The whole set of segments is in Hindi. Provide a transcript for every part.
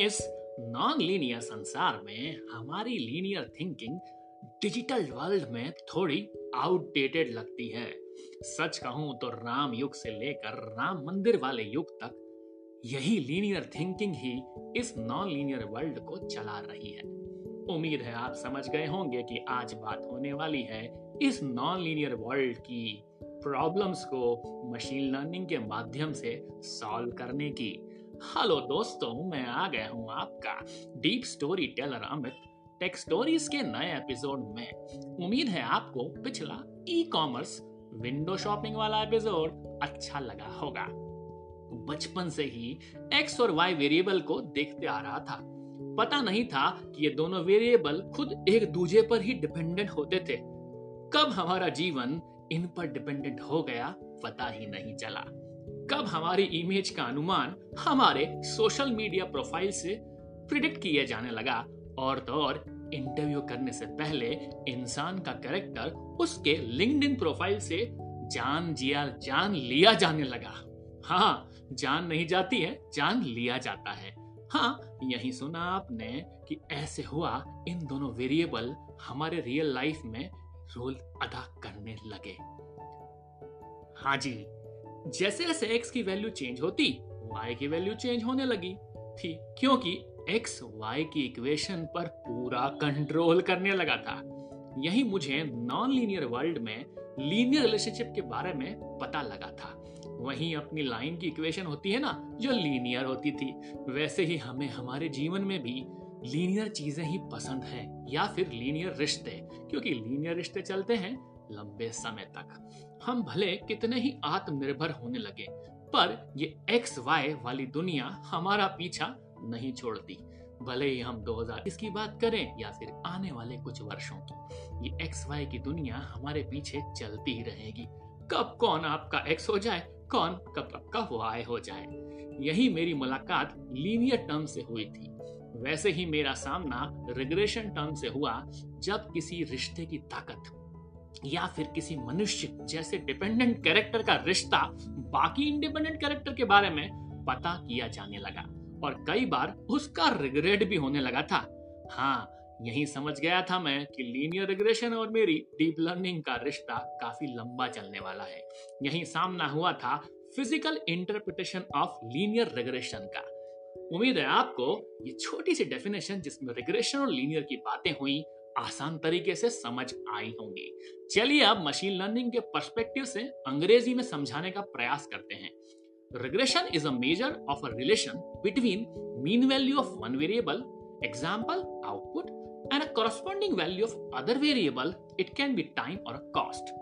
इस नॉन लीनियर संसार में हमारी लीनियर थिंकिंग डिजिटल वर्ल्ड में थोड़ी आउटडेटेड लगती है। सच कहूँ तो राम युग से लेकर राम मंदिर वाले युग तक यही लीनियर थिंकिंग ही इस नॉन लीनियर वर्ल्ड को चला रही है। उम्मीद है आप समझ गए होंगे कि आज बात होने वाली है इस नॉन लीनियर वर्ल्ड की प्रॉब्लम्स को मशीन लर्निंग के माध्यम से सॉल्व करने की। हेलो दोस्तों, मैं आ गया हूँ आपका deep story teller Amit tech stories के नए एपिसोड में। उम्मीद है आपको पिछला ई कॉमर्स विंडो शॉपिंग वाला एपिसोड अच्छा लगा होगा। बचपन से ही एक्स और वाई वेरिएबल को देखते आ रहा था। पता नहीं था कि ये दोनों वेरिएबल खुद एक दूसरे पर ही डिपेंडेंट होते थे। कब हमारा जीवन इन पर डिपेंडेंट हो गया, पता ही नहीं चला। कब हमारी इमेज का अनुमान हमारे सोशल मीडिया प्रोफ़ाइल से प्रिडिक्ट किया जाने लगा? और तो और इंटरव्यू करने से पहले इंसान का कैरेक्टर उसके लिंक्डइन प्रोफ़ाइल से जान जिया, जान लिया जाने लगा। हाँ जान नहीं जाती है, जान लिया जाता है। हाँ यही सुना आपने कि ऐसे हुआ इन दोनों वेरिएबल हमारे रियल लाइफ में रोल अदा करने लगे। हाँ जी। जैसे जैसे एक्स की वैल्यू चेंज होती वाई की वैल्यू चेंज होने लगी। थी, क्योंकि एक्स वाई की इक्वेशन पर पूरा कंट्रोल करने लगा था। यही मुझे नॉन लीनियर वर्ल्ड में लीनियर रिलेशनशिप के बारे में पता लगा था। वहीं अपनी लाइन की इक्वेशन होती है ना, जो लीनियर होती थी, वैसे ही हमें हमारे जीवन में भी लीनियर चीज़ें ही पसंद है, या फिर लीनियर रिश्ते, क्योंकि लीनियर रिश्ते चलते हैं लंबे समय तक। हम भले कितने ही आत्मनिर्भर होने लगे, पर ये एक्स वाई वाली दुनिया हमारा पीछा नहीं छोड़ती। भले ही हम 2000 की बात करें या फिर आने वाले कुछ वर्षों की, ये एक्स वाई की दुनिया हमारे पीछे चलती ही रहेगी। कब कौन आपका एक्स हो जाए, कौन कब आपका वाई हो जाए? यही मेरी मुलाकात लीनियर टर्म से हुई थी। वैसे ही मेरा सामना रिग्रेशन टर्म से हुआ जब किसी रिश्ते की ताकत या फिर किसी मनुष्य जैसे डिपेंडेंट कैरेक्टर का रिश्ता बाकी इंडिपेंडेंट कैरेक्टर के बारे में पता किया जाने लगा और कई बार उसका रिग्रेट भी होने लगा था। हाँ यही समझ गया था मैं कि लीनियर रिग्रेशन और मेरी डीप लर्निंग का रिश्ता काफ़ी लंबा चलने वाला है। यही सामना हुआ था physical interpretation of linear regression का। उम्मीद है आपको ये छोटी सी डेफिनेशन जिसमें रिग्रेशन और लीनियर की बातें हुई आसान तरीके से समझ आई होंगी चलिए अब मशीन लर्निंग के पर्सपेक्टिव से अंग्रेज़ी में समझाने का प्रयास करते हैं regression is a measure of a relation between mean value of one variable example output and a corresponding value of other variable, it can be time or a cost.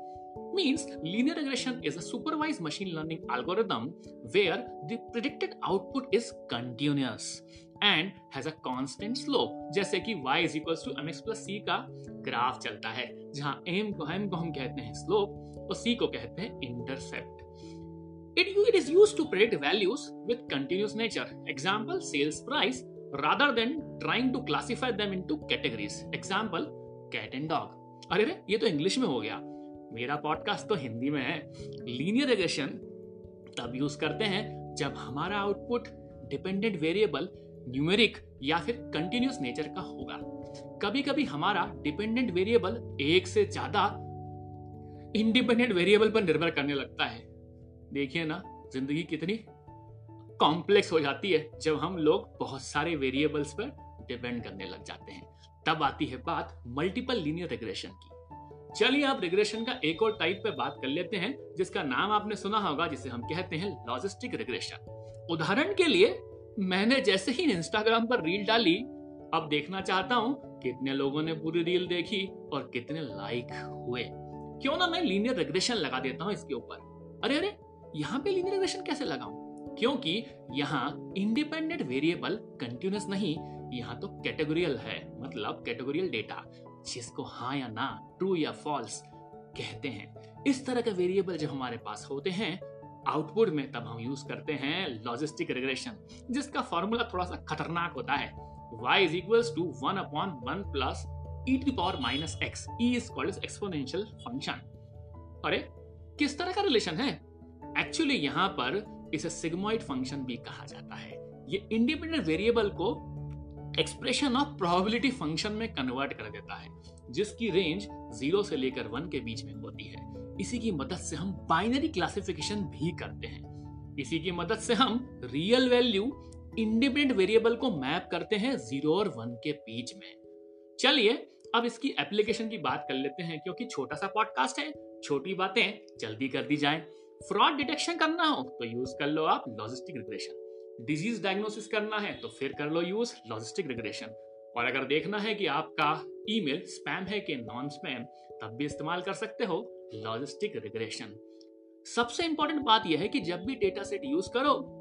Means linear regression is a supervised machine learning algorithm where the predicted output is continuous and has a constant slope जैसे कि y is equals to mx plus c का ग्राफ चलता है, जहाँ m को m को हम कहते हैं स्लोप और c को कहते हैं intercept it it is used to predict values with continuous nature example sales price rather than trying to classify them into categories. Example, cat and dog. अरे रे, ये तो इंग्लिश में हो गया। मेरा पॉडकास्ट तो हिंदी में है। लीनियर रिग्रेशन तब यूज़ करते हैं जब हमारा आउटपुट डिपेंडेंट वेरिएबल न्यूमेरिक या फिर कंटिन्यूस नेचर का होगा। कभी कभी हमारा डिपेंडेंट वेरिएबल एक से ज़्यादा इंडिपेंडेंट वेरिएबल पर निर्भर करने लगता है। देखिए ना, ज़िंदगी कितनी कॉम्प्लेक्स हो जाती है जब हम लोग बहुत सारे वेरिएबल्स पर डिपेंड करने लग जाते हैं। तब आती है बात मल्टीपल लीनियर रिग्रेशन की। चलिए अब रिग्रेशन का एक और टाइप पे बात कर लेते हैं, जिसका नाम आपने सुना होगा, जिसे हम कहते हैं लॉजिस्टिक रिग्रेशन उदाहरण के लिए मैंने जैसे ही इंस्टाग्राम पर रील डाली, अब देखना चाहता हूँ कितने लोगों ने पूरी रील देखी और कितने लाइक हुए। क्यों ना मैं लीनियर रिग्रेशन लगा देता हूँ इसके ऊपर? अरे अरे, यहाँ पे लीनियर रिग्रेशन कैसे लगाऊँ? क्योंकि यहाँ इंडिपेंडेंट वेरिएबल कंटिन्यूस नहीं, यहाँ तो कैटेगोरियल है मतलब कैटेगोरियल डेटा जिसको हाँ या ना ट्रू या फॉल्स कहते हैं। इस तरह के वेरिएबल जब हमारे पास होते हैं आउटपुट में तब हम यूज़ करते हैं लॉजिस्टिक रिग्रेशन, जिसका फॉर्मूला थोड़ा सा खतरनाक होता है। y is equals to 1 upon 1 plus e to the power minus x. E is called as exponential function. अरे, किस तरह का रिलेशन है? एक्चुअली यहाँ पर इसे सिग्मोइड फ़ंक्शन भी कहा जाता है। ये इंडिपेंडेंट वेरिएबल को एक्सप्रेशन ऑफ़ प्रोबेबिलिटी फ़ंक्शन में कन्वर्ट कर देता है, जिसकी रेंज ज़ीरो से लेकर वन के बीच में होती है। इसी की मदद से हम बाइनरी क्लासिफिकेशन भी करते हैं। इसी की मदद से हम रियल वैल्यू इंडिपेंडेंट वेरिएबल को मैप करते हैं ज़ीरो और वन के बीच में। चलिए, अब इसकी एप्लीकेशन की बात कर लेते हैं, क्योंकि छोटा सा पॉडकास्ट है, छोटी बातें जल्दी कर दी जाए। फ्रॉड डिटेक्शन करना हो तो यूज़ कर लो आप लॉजिस्टिक रिग्रेशन डिज़ीज़ डायग्नोसिस करना है तो फिर कर लो यूज़ लॉजिस्टिक रिग्रेशन और अगर देखना है कि आपका ईमेल स्पैम है कि नॉन स्पैम तब भी इस्तेमाल कर सकते हो लॉजिस्टिक रिग्रेशन। सबसे इंपॉर्टेंट बात यह है कि जब भी डेटा सेट यूज़ करो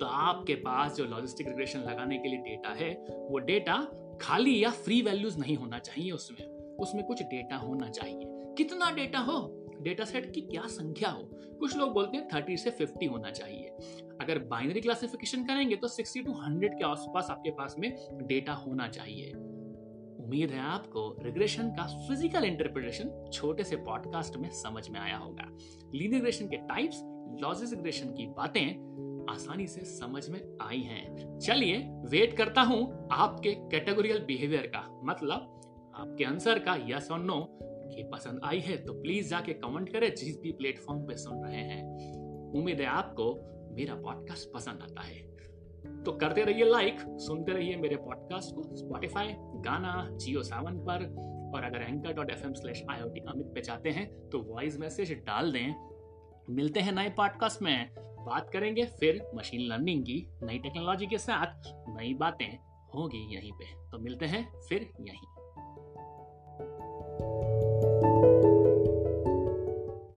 तो आपके पास जो लॉजिस्टिक रिग्रेशन लगाने के लिए डेटा है, वो डेटा खाली या फ्री वैल्यूज़ नहीं होना चाहिए उसमें। उसमें कुछ डेटा होना चाहिए। कितना डेटा हो? डेटा सेट की क्या संख्या हो? कुछ लोग बोलते हैं थर्टी से फिफ्टी होना चाहिए। अगर बाइनरी क्लासिफिकेशन करेंगे तो सिक्सटी टू हंड्रेड के आसपास आपके पास में डेटा होना चाहिए। उम्मीद है आपको रिग्रेशन का फ़िज़िकल इंटरप्रिटेशन छोटे से पॉडकास्ट में समझ में आया होगा। लीन रिग्रेशन के टाइप्स लॉजिस रिग्रेशन की बातें आसानी से समझ में आई हैं। चलिए वेट करता हूँ आपके कैटेगोरियल बिहेवियर का। मतलब आपके आंसर का यस और नो की पसंद आई है तो प्लीज़ जाके कमेंट करें जिस भी प्लेटफॉर्म पे सुन रहे हैं। उम्मीद है आपको मेरा पॉडकास्ट पसंद आता है। तो करते रहिए लाइक सुनते रहिए मेरे पॉडकास्ट को स्पॉटिफाई गाना जियो सावन पर। और अगर anchor dot F M slash I Amit पे चाहते हैं तो वॉइस मैसेज डाल दें। मिलते हैं नए पॉडकास्ट में। बात करेंगे फिर मशीन लर्निंग की, नई टेक्नोलॉजी के साथ नई बातें होगी यहीं पे। तो मिलते हैं फिर यहीं।